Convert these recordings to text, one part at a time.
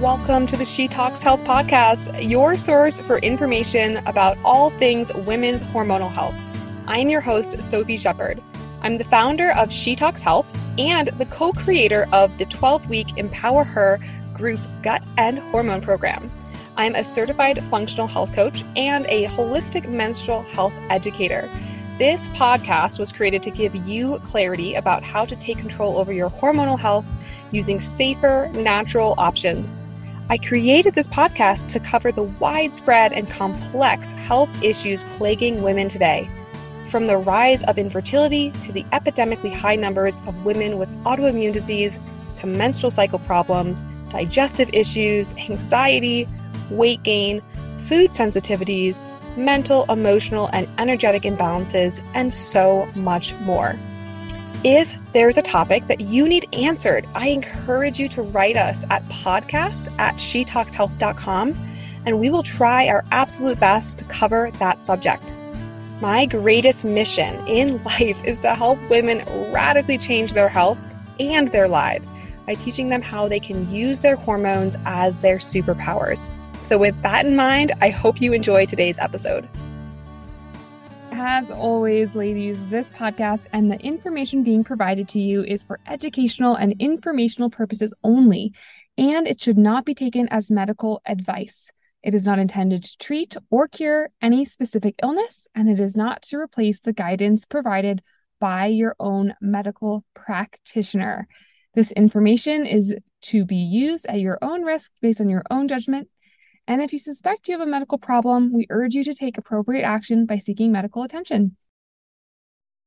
welcome to the She Talks Health podcast, your source for information about all things women's hormonal health. I'm your host, Sophie Shepard. I'm the founder of She Talks Health and the co creator of the 12 week Empower Her group gut and hormone program. I'm a certified functional health coach and a holistic menstrual health educator. This podcast was created to give you clarity about how to take control over your hormonal health using safer, natural options. I created this podcast to cover the widespread and complex health issues plaguing women today. From the rise of infertility to the epidemically high numbers of women with autoimmune disease to menstrual cycle problems, digestive issues, anxiety, weight gain, food sensitivities, mental, emotional, and energetic imbalances, and so much more. If there's a topic that you need answered, I encourage you to write us at podcast at shetalkshealth.com and we will try our absolute best to cover that subject. My greatest mission in life is to help women radically change their health and their lives by teaching them how they can use their hormones as their superpowers. So, with that in mind, I hope you enjoy today's episode. As always, ladies, this podcast and the information being provided to you is for educational and informational purposes only, and it should not be taken as medical advice. It is not intended to treat or cure any specific illness, and it is not to replace the guidance provided by your own medical practitioner. This information is to be used at your own risk based on your own judgment and if you suspect you have a medical problem, we urge you to take appropriate action by seeking medical attention.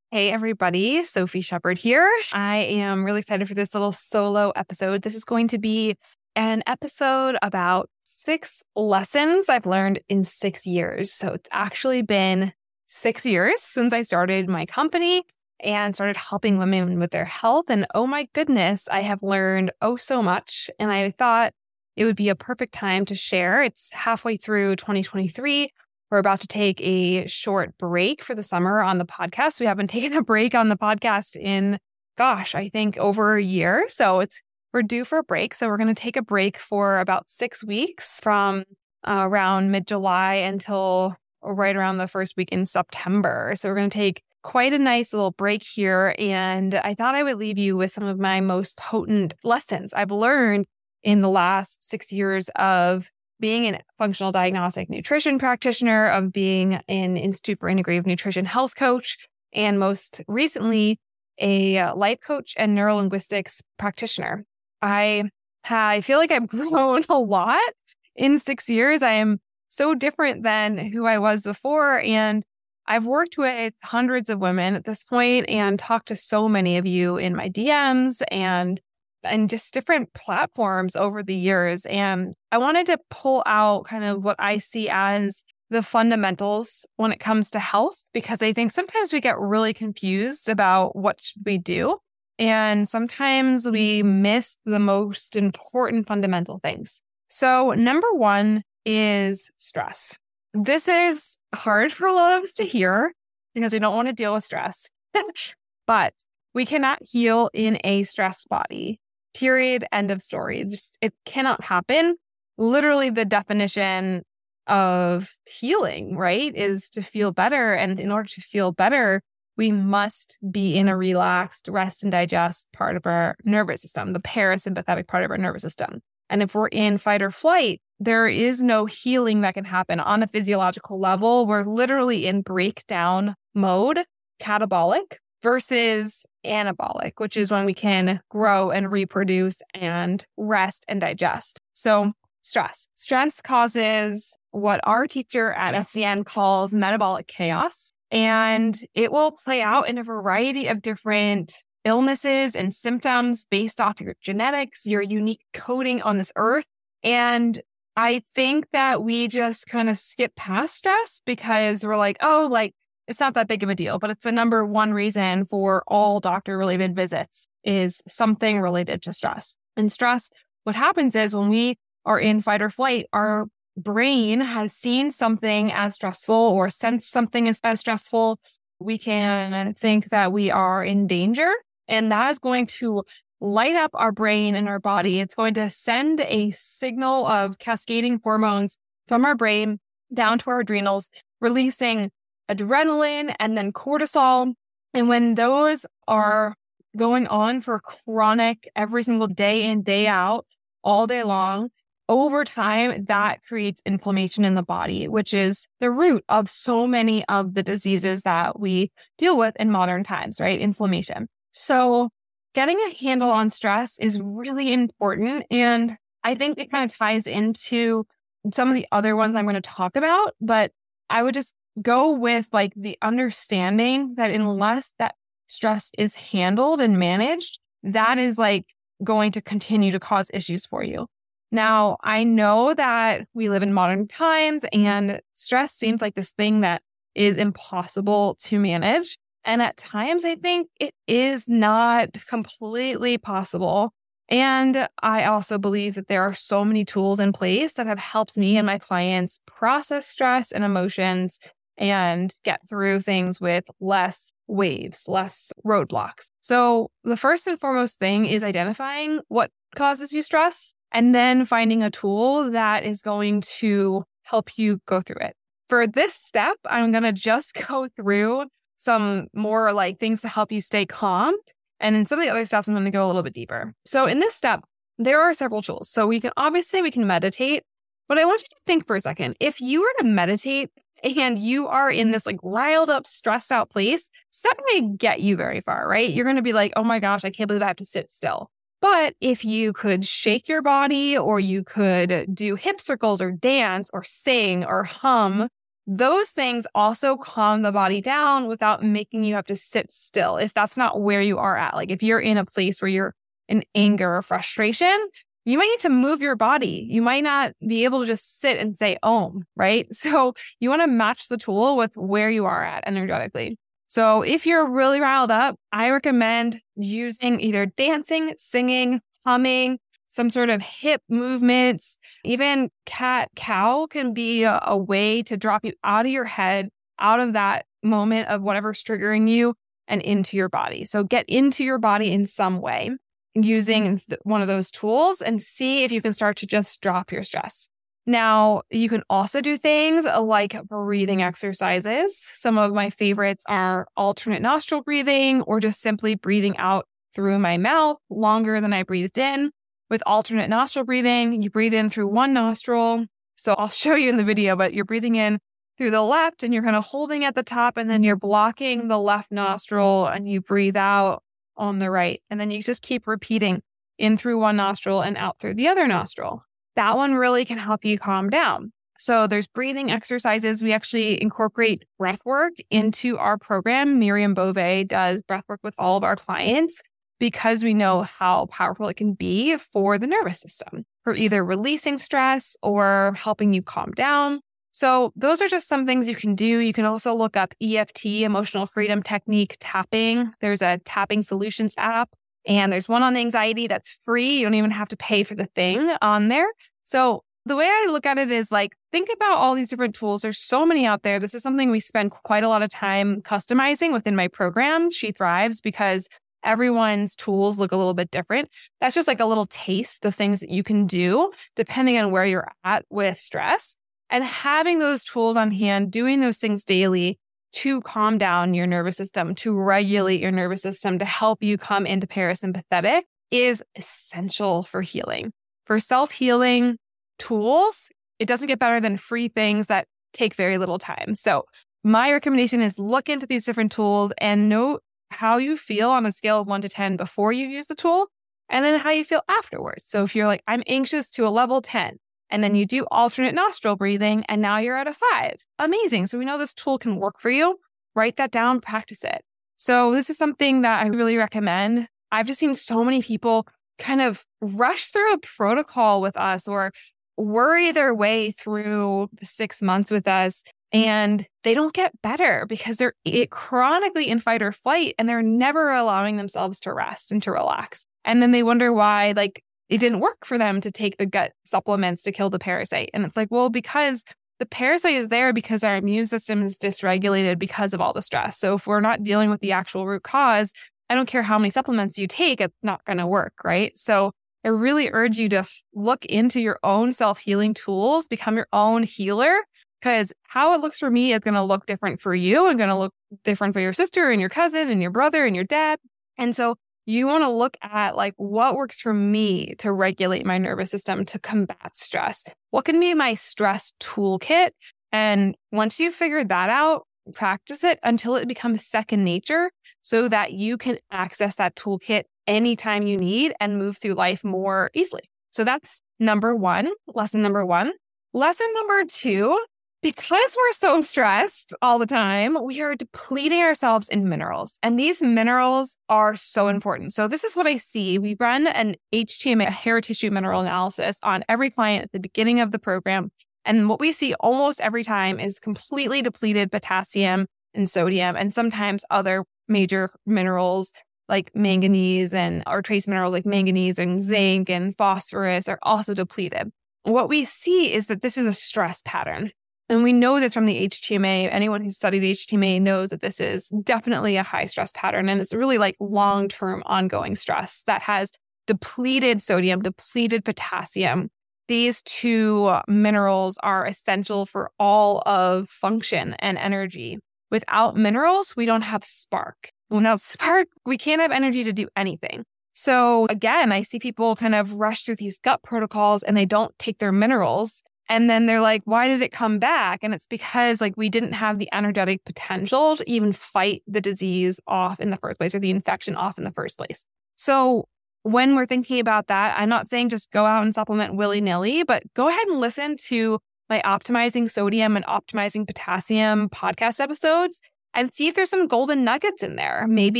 Hey, everybody. Sophie Shepard here. I am really excited for this little solo episode. This is going to be an episode about six lessons I've learned in six years. So it's actually been six years since I started my company and started helping women with their health. And oh my goodness, I have learned oh so much. And I thought it would be a perfect time to share. It's halfway through 2023. We're about to take a short break for the summer on the podcast. We haven't taken a break on the podcast in, gosh, I think over a year. So it's, we're due for a break. So we're going to take a break for about six weeks from uh, around mid July until right around the first week in September. So we're going to take quite a nice little break here. And I thought I would leave you with some of my most potent lessons I've learned in the last six years of being a functional diagnostic nutrition practitioner, of being an Institute for Integrative Nutrition health coach, and most recently, a life coach and neurolinguistics practitioner. I, I feel like I've grown a lot in six years. I am so different than who I was before. And I've worked with hundreds of women at this point and talked to so many of you in my DMs and and just different platforms over the years. And I wanted to pull out kind of what I see as the fundamentals when it comes to health, because I think sometimes we get really confused about what should we do. And sometimes we miss the most important fundamental things. So, number one is stress. This is hard for a lot of us to hear because we don't want to deal with stress. but we cannot heal in a stressed body. Period. End of story. Just it cannot happen. Literally, the definition of healing, right, is to feel better. And in order to feel better, we must be in a relaxed rest and digest part of our nervous system, the parasympathetic part of our nervous system. And if we're in fight or flight, there is no healing that can happen on a physiological level. We're literally in breakdown mode, catabolic, versus anabolic, which is when we can grow and reproduce and rest and digest. So, stress. Stress causes what our teacher at FDN calls metabolic chaos, and it will play out in a variety of different illnesses and symptoms based off your genetics, your unique coding on this earth. And I think that we just kind of skip past stress because we're like, oh, like it's not that big of a deal, but it's the number one reason for all doctor related visits is something related to stress. And stress, what happens is when we are in fight or flight, our brain has seen something as stressful or sensed something as, as stressful. We can think that we are in danger. And that is going to light up our brain and our body. It's going to send a signal of cascading hormones from our brain down to our adrenals, releasing adrenaline and then cortisol. And when those are going on for chronic every single day in, day out, all day long, over time, that creates inflammation in the body, which is the root of so many of the diseases that we deal with in modern times, right? Inflammation. So getting a handle on stress is really important. And I think it kind of ties into some of the other ones I'm going to talk about, but I would just go with like the understanding that unless that stress is handled and managed, that is like going to continue to cause issues for you. Now, I know that we live in modern times and stress seems like this thing that is impossible to manage. And at times, I think it is not completely possible. And I also believe that there are so many tools in place that have helped me and my clients process stress and emotions and get through things with less waves, less roadblocks. So, the first and foremost thing is identifying what causes you stress and then finding a tool that is going to help you go through it. For this step, I'm going to just go through some more like things to help you stay calm. And in some of the other steps, I'm going to go a little bit deeper. So, in this step, there are several tools. So, we can obviously we can meditate, but I want you to think for a second. If you were to meditate and you are in mm-hmm. this like riled up, stressed out place, it's not going to get you very far, right? You're going to be like, oh my gosh, I can't believe I have to sit still. But if you could shake your body or you could do hip circles or dance or sing or hum, those things also calm the body down without making you have to sit still. If that's not where you are at, like if you're in a place where you're in anger or frustration, you might need to move your body. You might not be able to just sit and say om, right? So you want to match the tool with where you are at energetically. So if you're really riled up, I recommend using either dancing, singing, humming, some sort of hip movements, even cat cow can be a, a way to drop you out of your head, out of that moment of whatever's triggering you and into your body. So get into your body in some way using th- one of those tools and see if you can start to just drop your stress. Now, you can also do things like breathing exercises. Some of my favorites are alternate nostril breathing or just simply breathing out through my mouth longer than I breathed in. With alternate nostril breathing, you breathe in through one nostril. So I'll show you in the video, but you're breathing in through the left and you're kind of holding at the top and then you're blocking the left nostril and you breathe out on the right. And then you just keep repeating in through one nostril and out through the other nostril. That one really can help you calm down. So there's breathing exercises. We actually incorporate breath work into our program. Miriam Bove does breath work with all of our clients because we know how powerful it can be for the nervous system for either releasing stress or helping you calm down. So, those are just some things you can do. You can also look up EFT, emotional freedom technique tapping. There's a tapping solutions app, and there's one on anxiety that's free. You don't even have to pay for the thing on there. So, the way I look at it is like, think about all these different tools. There's so many out there. This is something we spend quite a lot of time customizing within my program. She thrives because everyone's tools look a little bit different. That's just like a little taste, the things that you can do depending on where you're at with stress. And having those tools on hand, doing those things daily to calm down your nervous system, to regulate your nervous system, to help you come into parasympathetic is essential for healing. For self healing tools, it doesn't get better than free things that take very little time. So, my recommendation is look into these different tools and note how you feel on a scale of one to 10 before you use the tool, and then how you feel afterwards. So, if you're like, I'm anxious to a level 10, and then you do alternate nostril breathing, and now you're at a five. Amazing. So we know this tool can work for you. Write that down, practice it. So this is something that I really recommend. I've just seen so many people kind of rush through a protocol with us or worry their way through the six months with us and they don't get better because they're it chronically in fight or flight and they're never allowing themselves to rest and to relax. And then they wonder why, like, it didn't work for them to take the gut supplements to kill the parasite. And it's like, well, because the parasite is there because our immune system is dysregulated because of all the stress. So if we're not dealing with the actual root cause, I don't care how many supplements you take, it's not going to work, right? So I really urge you to look into your own self healing tools, become your own healer, because how it looks for me is going to look different for you and going to look different for your sister and your cousin and your brother and your dad. And so you want to look at like what works for me to regulate my nervous system to combat stress. What can be my stress toolkit? And once you figure that out, practice it until it becomes second nature so that you can access that toolkit anytime you need and move through life more easily. So that's number one, lesson number one. Lesson number two because we're so stressed all the time, we are depleting ourselves in minerals. And these minerals are so important. So, this is what I see. We run an HTMA, hair tissue mineral analysis on every client at the beginning of the program. And what we see almost every time is completely depleted potassium and sodium, and sometimes other major minerals like magnesium and or trace minerals like manganese and zinc and phosphorus are also depleted. What we see is that this is a stress pattern. And we know this from the HTMA. Anyone who's studied HTMA knows that this is definitely a high stress pattern. And it's really like long term ongoing stress that has depleted sodium, depleted potassium. These two minerals are essential for all of function and energy. Without minerals, we don't have spark. Without spark, we can't have energy to do anything. So again, I see people kind of rush through these gut protocols and they don't take their minerals and then they're like, why did it come back? And it's because like we didn't have the energetic potential to even fight the disease off in the first place or the infection off in the first place. So when we're thinking about that, I'm not saying just go out and supplement willy nilly, but go ahead and listen to my optimizing sodium and optimizing potassium podcast episodes and see if there's some golden nuggets in there. Maybe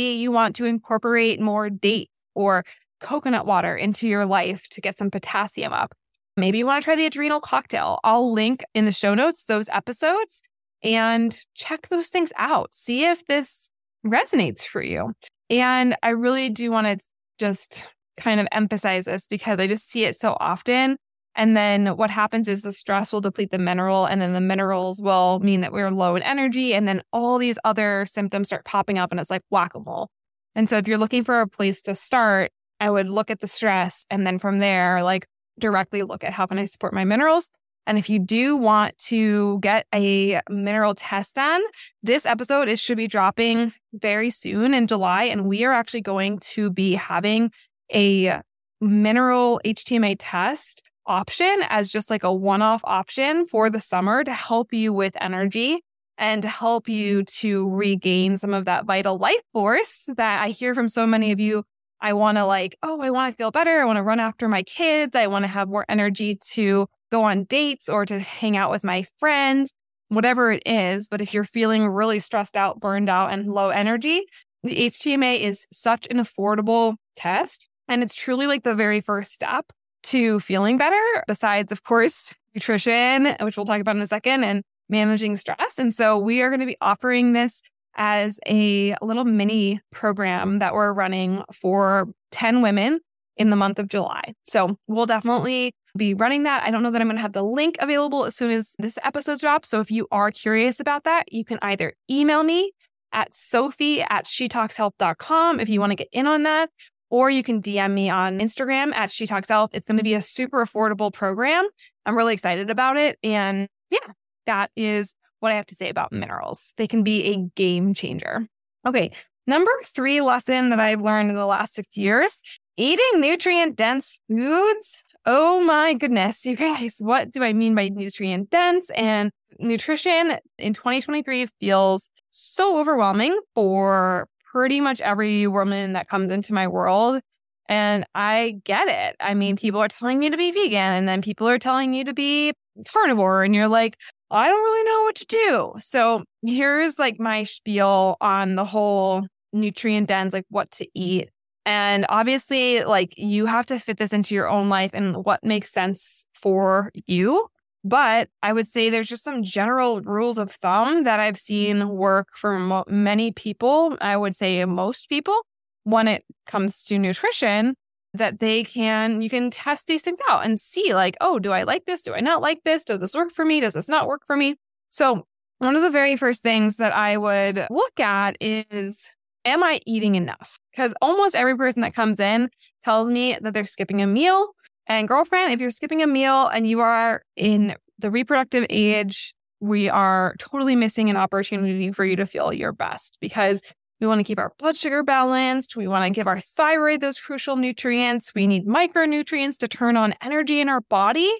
you want to incorporate more date or coconut water into your life to get some potassium up. Maybe you want to try the adrenal cocktail. I'll link in the show notes those episodes and check those things out. See if this resonates for you. And I really do want to just kind of emphasize this because I just see it so often. And then what happens is the stress will deplete the mineral, and then the minerals will mean that we're low in energy. And then all these other symptoms start popping up, and it's like whack a mole. And so if you're looking for a place to start, I would look at the stress. And then from there, like, directly look at how can I support my minerals. And if you do want to get a mineral test done, this episode is should be dropping very soon in July. And we are actually going to be having a mineral HTMA test option as just like a one off option for the summer to help you with energy and to help you to regain some of that vital life force that I hear from so many of you I want to like, oh, I want to feel better. I want to run after my kids. I want to have more energy to go on dates or to hang out with my friends, whatever it is. But if you're feeling really stressed out, burned out, and low energy, the HTMA is such an affordable test. And it's truly like the very first step to feeling better, besides, of course, nutrition, which we'll talk about in a second, and managing stress. And so we are going to be offering this as a little mini program that we're running for 10 women in the month of July. So we'll definitely be running that. I don't know that I'm going to have the link available as soon as this episode drops. So if you are curious about that, you can either email me at sophie at shetalkshealth.com if you want to get in on that, or you can DM me on Instagram at shetalkshealth. It's going to be a super affordable program. I'm really excited about it. And yeah, that is what I have to say about minerals. They can be a game changer. Okay. Number three lesson that I've learned in the last six years eating nutrient dense foods. Oh my goodness, you guys, what do I mean by nutrient dense? And nutrition in 2023 feels so overwhelming for pretty much every woman that comes into my world. And I get it. I mean, people are telling you to be vegan, and then people are telling you to be carnivore, and you're like, I don't really know what to do. So here's like my spiel on the whole nutrient dense, like what to eat. And obviously, like you have to fit this into your own life and what makes sense for you. But I would say there's just some general rules of thumb that I've seen work for mo- many people. I would say most people when it comes to nutrition that they can you can test these things out and see like oh do i like this do i not like this does this work for me does this not work for me so one of the very first things that i would look at is am I eating enough? Because almost every person that comes in tells me that they're skipping a meal. And girlfriend, if you're skipping a meal and you are in the reproductive age, we are totally missing an opportunity for you to feel your best because we want to keep our blood sugar balanced. We want to give our thyroid those crucial nutrients. We need micronutrients to turn on energy in our body.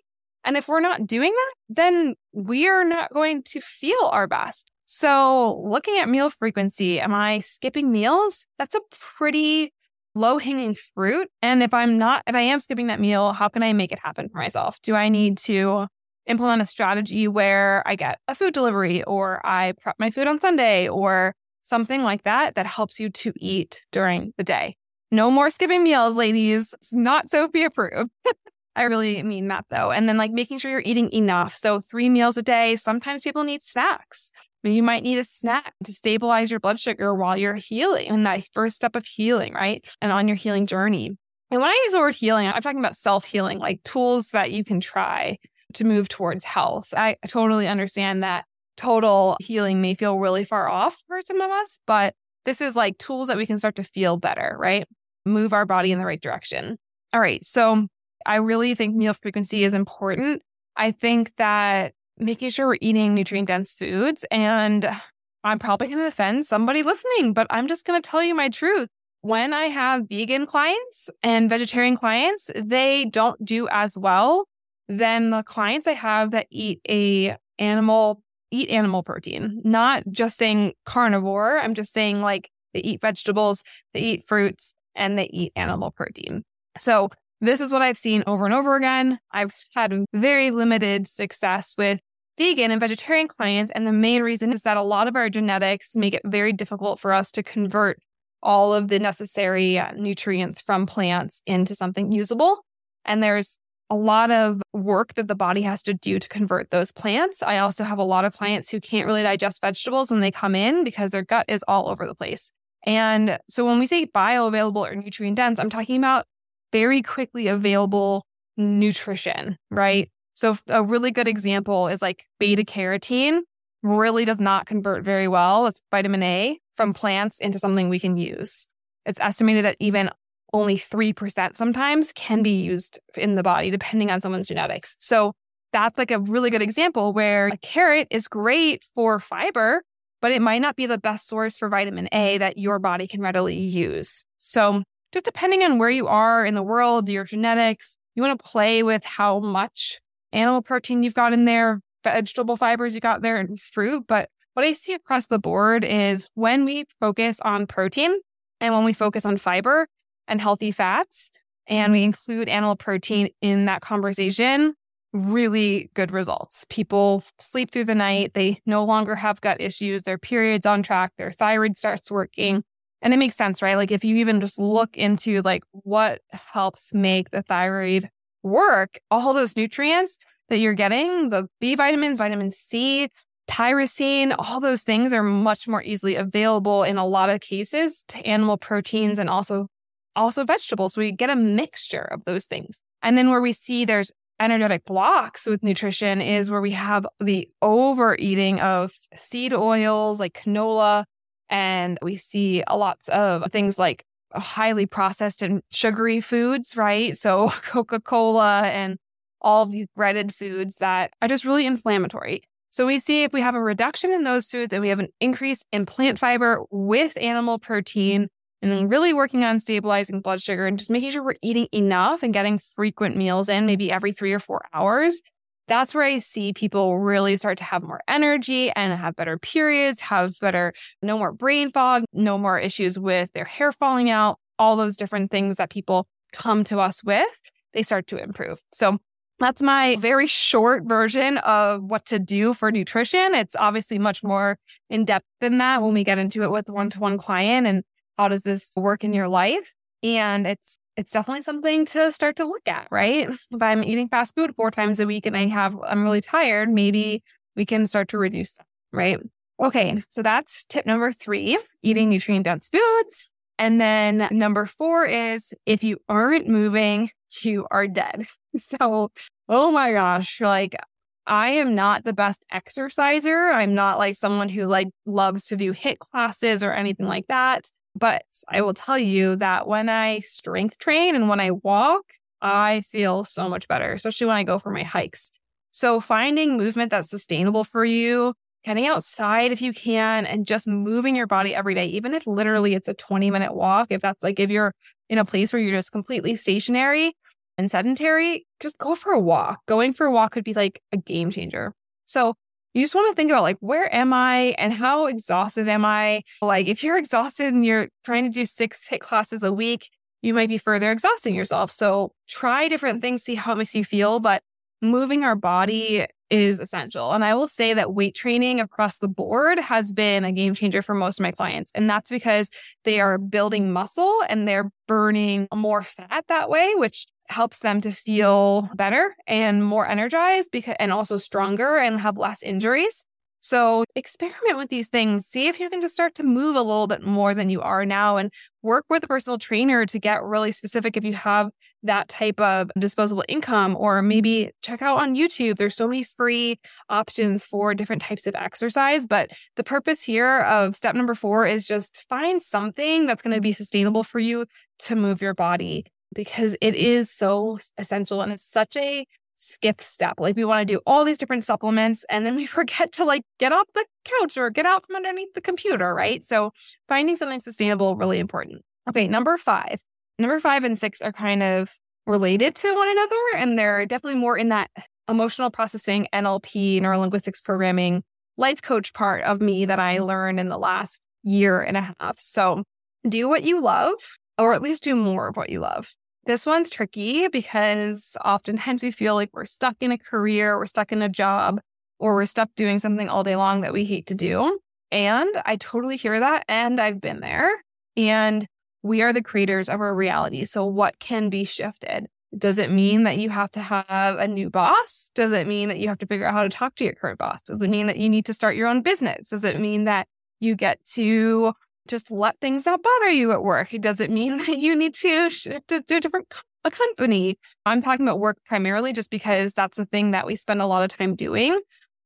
And if we're not doing that, then we are not going to feel our best. So, looking at meal frequency, am I skipping meals? That's a pretty low hanging fruit. And if I'm not, if I am skipping that meal, how can I make it happen for myself? Do I need to implement a strategy where I get a food delivery or I prep my food on Sunday or something like that that helps you to eat during the day? No more skipping meals, ladies. It's not Sophie approved. I really mean that though. And then like making sure you're eating enough. So three meals a day. Sometimes people need snacks. You might need a snack to stabilize your blood sugar while you're healing in that first step of healing, right? And on your healing journey. And when I use the word healing, I'm talking about self healing, like tools that you can try to move towards health. I totally understand that total healing may feel really far off for some of us, but this is like tools that we can start to feel better, right? Move our body in the right direction. All right. So I really think meal frequency is important. I think that making sure we're eating nutrient dense foods. And I'm probably going to offend somebody listening, but I'm just going to tell you my truth. When I have vegan clients and vegetarian clients, they don't do as well than the clients I have that eat a animal eat animal protein. Not just saying carnivore, I'm just saying like they eat vegetables, they eat fruits, and they eat animal protein. So this is what I've seen over and over again. I've had very limited success with vegan and vegetarian clients. And the main reason is that a lot of our genetics make it very difficult for us to convert all of the necessary uh, nutrients from plants into something usable. And there's a lot of work that the body has to do to convert those plants. I also have a lot of clients who can't really digest vegetables when they come in because their gut is all over the place. And so when we say bioavailable or nutrient dense, I'm talking about very quickly available nutrition, right? So a really good example is like beta carotene really does not convert very well. It's vitamin A from plants into something we can use. It's estimated that even only 3% sometimes can be used in the body, depending on someone's genetics. So that's like a really good example where a carrot is great for fiber, but it might not be the best source for vitamin A that your body can readily use. So just depending on where you are in the world, your genetics, you want to play with how much animal protein you've got in there, vegetable fibers you got there, and fruit. But what I see across the board is when we focus on protein and when we focus on fiber and healthy fats, and we mm-hmm. include animal protein in that conversation, really good results. People sleep through the night. They no longer have gut issues. Their period's on track. Their thyroid starts working. And it makes sense, right? Like if you even just look into like what helps make the thyroid work, all those nutrients that you're getting, the B vitamins, vitamin C, tyrosine, all those things are much more easily available in a lot of cases to animal proteins and also also vegetables. So we get a mixture of those things. And then where we see there's energetic blocks with nutrition is where we have the overeating of seed oils like canola, and we see a lots of things like highly processed and sugary foods, right? So Coca Cola and all of these breaded foods that are just really inflammatory. So we see if we have a reduction in those foods and we have an increase in plant fiber with animal protein and really working on stabilizing blood sugar and just making sure we're eating enough and getting frequent meals in, maybe every three or four hours, that's where I see people really start to have more energy and have better periods, have better, no more brain fog, no more issues with their hair falling out, all those different things that people come to us with, they start to improve. So that's my very short version of what to do for nutrition. It's obviously much more in depth than that when we get into it with one to one client and how does this work in your life. And it's it's definitely something to start to look at, right? If I'm eating fast food four times a week and I have, I'm really tired, maybe we can start to reduce that, right? Okay. So that's tip number three, eating nutrient dense foods. And then number four is if you aren't moving, you are dead. So, oh my gosh, like I am not the best exerciser. I'm not like someone who like loves to do HIIT classes or anything like that. But I will tell you that when I strength train and when I walk, I feel so much better, especially when I go for my hikes. So finding movement that's sustainable for you, getting outside if you can, and just moving your body every day, even if literally it's a 20 minute walk, if that's like if you're in a place where you're just completely stationary and sedentary, just go for a walk. Going for a walk could be like a game changer. So you just want to think about like where am i and how exhausted am i? Like if you're exhausted and you're trying to do six HIIT classes a week you might be further exhausting yourself. So try different things see how it makes you feel but moving our body is essential. And i will say that weight training across the board has been a game changer for most of my clients and that's because they are building muscle and they're burning more fat that way which helps them to feel better and more energized because and also stronger and have less injuries. So experiment with these things. See if you can just start to move a little bit more than you are now and work with a personal trainer to get really specific if you have that type of disposable income or maybe check out on YouTube. There's so many free options for different types of exercise, but the purpose here of step number 4 is just find something that's going to be sustainable for you to move your body because it is so essential and it's such a skip step. Like we want to do all these different supplements and then we forget to like get off the couch or get out from underneath the computer, right? So finding something sustainable really important. Okay, number 5. Number 5 and 6 are kind of related to one another and they're definitely more in that emotional processing, NLP, neurolinguistics programming, life coach part of me that I learned in the last year and a half. So do what you love or at least do more of what you love. This one's tricky because oftentimes we feel like we're stuck in a career, we're stuck in a job, or we're stuck doing something all day long that we hate to do. And I totally hear that. And I've been there. And we are the creators of our reality. So, what can be shifted? Does it mean that you have to have a new boss? Does it mean that you have to figure out how to talk to your current boss? Does it mean that you need to start your own business? Does it mean that you get to just let things not bother you at work. It doesn't mean that you need to shift to, a different a company. I'm talking about work primarily just because that's the thing that we spend a lot of time doing.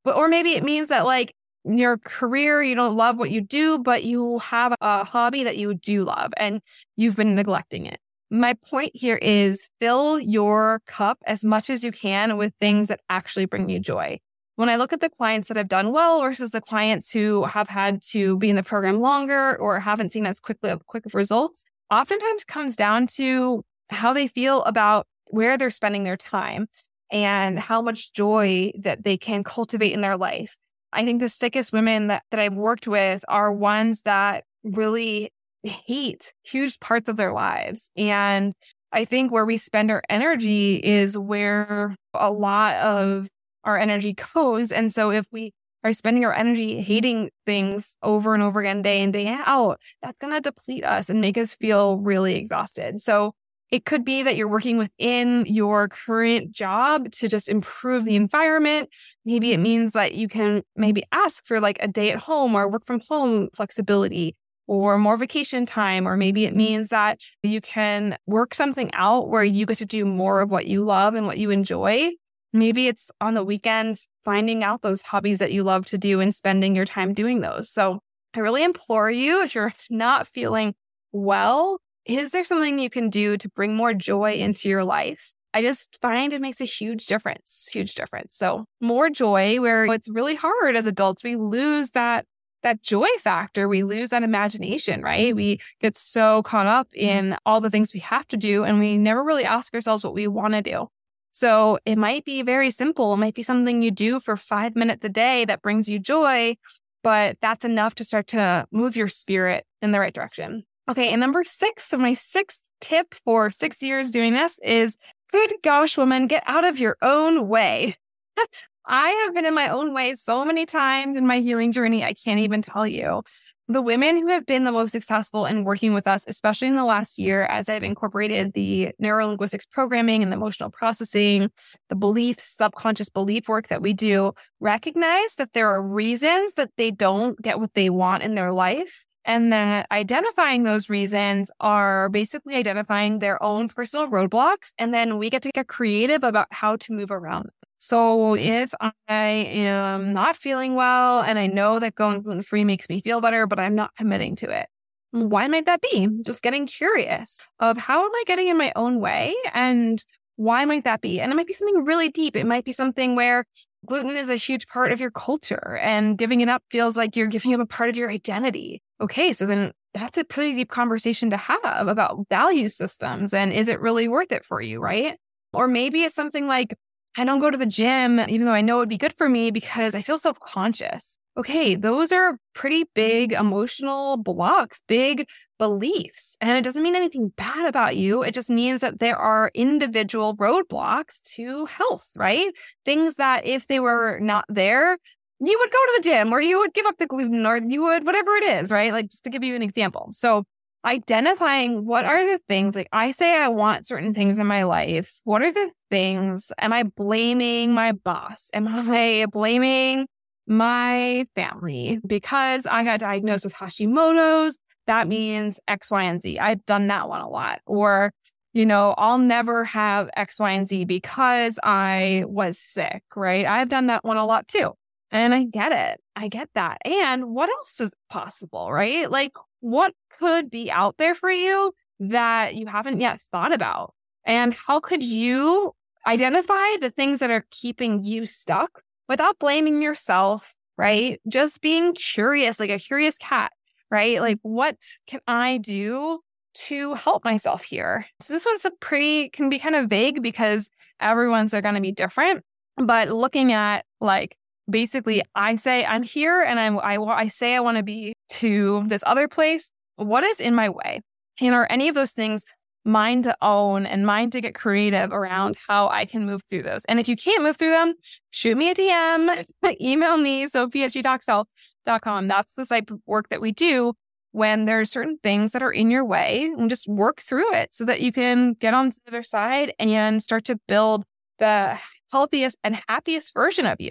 But or maybe it means that like your career, you don't love what you do, but you have a hobby that you do love and you've been neglecting it. My point here is fill your cup as much as you can with things that actually bring you joy when I look at the clients that have done well versus the clients who have had to be in the program longer or haven't seen as quickly quick results, oftentimes comes down to how they feel about where they're spending their time and how much joy that they can cultivate in their life. I think the sickest women that, that I've worked with are ones that really hate huge parts of their lives. And I think where we spend our energy is where a lot of our energy goes. And so if we are spending our energy hating things over and over again, day in, day out, that's going to deplete us and make us feel really exhausted. So it could be that you're working within your current job to just improve the environment. Maybe it means that you can maybe ask for like a day at home or work from home flexibility or more vacation time. Or maybe it means that you can work something out where you get to do more of what you love and what you enjoy Maybe it's on the weekends, finding out those hobbies that you love to do and spending your time doing those. So I really implore you, if you're not feeling well, is there something you can do to bring more joy into your life? I just find it makes a huge difference, huge difference. So more joy where it's really hard as adults. We lose that that joy factor. We lose that imagination, right? We get so caught up mm-hmm. in all the things we have to do and we never really ask ourselves what we want to do. So it might be very simple. It might be something you do for five minutes a day that brings you joy, but that's enough to start to move your spirit in the right direction. Okay. And number six, so my sixth tip for six years doing this is good gosh, woman, get out of your own way. I have been in my own way so many times in my healing journey. I can't even tell you the women who have been the most successful in working with us, especially in the last year, as I've incorporated the neurolinguistics programming and the emotional processing, the beliefs, subconscious belief work that we do, recognize that there are reasons that they don't get what they want in their life. And that identifying those reasons are basically identifying their own personal roadblocks. And then we get to get creative about how to move around. So if I am not feeling well and I know that going gluten free makes me feel better, but I'm not committing to it, Why might that be? Just getting curious of how am I getting in my own way and why might that be? And it might be something really deep. It might be something where gluten is a huge part of your culture and giving it up feels like you're giving up a part of your identity. Okay, so then that's a pretty deep conversation to have about value systems and is it really worth it for you, right? Or maybe it's something like, I don't go to the gym, even though I know it'd be good for me because I feel self conscious. Okay, those are pretty big emotional blocks, big beliefs. And it doesn't mean anything bad about you. It just means that there are individual roadblocks to health, right? Things that if they were not there, you would go to the gym or you would give up the gluten or you would whatever it is, right? Like just to give you an example. So identifying what are the things like I say I want certain things in my life. What are the things? Am I blaming my boss? Am I blaming my family because I got diagnosed with Hashimoto's? That means X, Y, and Z. I've done that one a lot. Or, you know, I'll never have X, Y, and Z because I was sick, right? I've done that one a lot too. And I get it. I get that. And what else is possible, right? Like, what could be out there for you that you haven't yet thought about? And how could you identify the things that are keeping you stuck without blaming yourself, right? Just being curious, like a curious cat, right? Like, what can I do to help myself here? So, this one's a pretty, can be kind of vague because everyone's are going to be different. But looking at like basically mm. I say I'm here and I'm I I say I want to be to this other place. What is in my way? And are any of those things mine to own and mine to get creative around how I can move through those? And if you can't move through them, shoot me a DM, email me, sophie at. That's the type of work that we do when there's certain things that are in your way and just work through it so that you can get on the other side and start to build the healthiest and happiest version of you.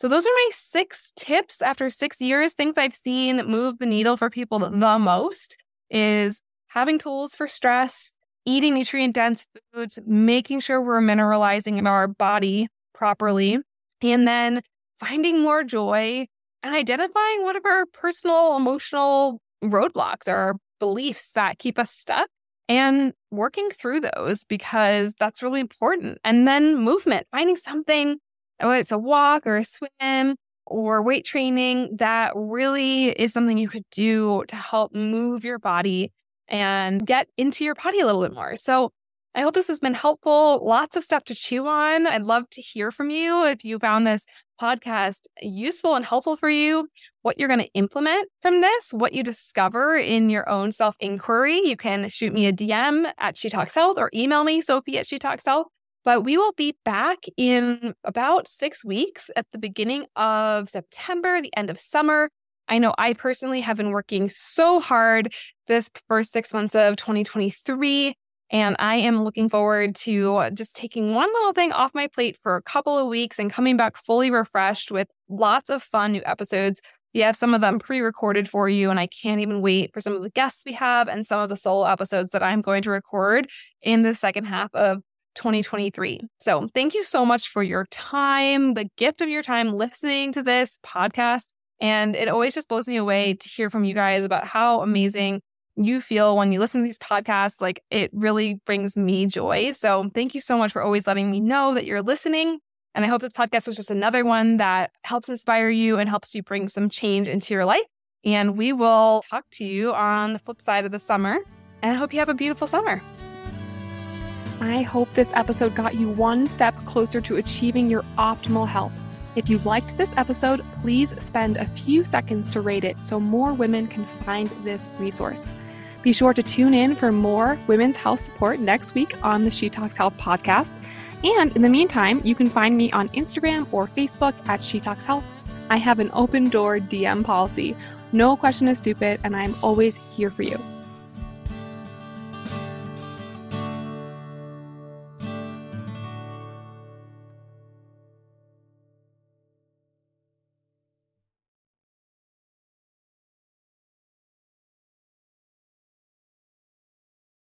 So those are my six tips after six years, things I've seen move the needle for people the most is having tools for stress, eating nutrient dense foods, making sure we're mineralizing in our body properly, and then finding more joy and identifying what are our personal emotional roadblocks or beliefs that keep us stuck and working through those because that's really important. And then movement, finding something whether it's a walk or a swim or weight training, that really is something you could do to help move your body and get into your body a little bit more. So I hope this has been helpful. Lots of stuff to chew on. I'd love to hear from you if you found this podcast useful and helpful for you, what you're going to implement from this, what you discover in your own self inquiry. You can shoot me a DM at She Talks Health or email me, Sophie at She Talks Health. But we will be back in about six weeks at the beginning of September, the end of summer. I know I personally have been working so hard this first six months of 2023. And I am looking forward to just taking one little thing off my plate for a couple of weeks and coming back fully refreshed with lots of fun new episodes. We have some of them pre recorded for you, and I can't even wait for some of the guests we have and some of the solo episodes that I'm going to record in the second half of 2023. So, thank you so much for your time, the gift of your time listening to this podcast. And it always just blows me away to hear from you guys about how amazing you feel when you listen to these podcasts. Like, it really brings me joy. So, thank you so much for always letting me know that you're listening. And I hope this podcast was just another one that helps inspire you and helps you bring some change into your life. And we will talk to you on the flip side of the summer. And I hope you have a beautiful summer. I hope this episode got you one step closer to achieving your optimal health. If you liked this episode, please spend a few seconds to rate it so more women can find this resource. Be sure to tune in for more women's health support next week on the She Talks Health podcast. And in the meantime, you can find me on Instagram or Facebook at She Talks Health. I have an open door DM policy. No question is stupid, and I'm always here for you.